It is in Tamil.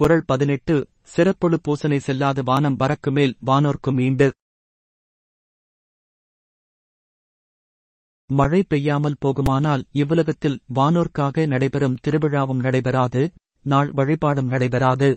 குரல் பதினெட்டு சிறப்பொழு பூசனை செல்லாது வானம் வரக்கு மேல் வானோர்க்கும் ஈண்டு. மழை பெய்யாமல் போகுமானால் இவ்வுலகத்தில் வானோர்க்காக நடைபெறும் திருவிழாவும் நடைபெறாது நாள் வழிபாடும் நடைபெறாது.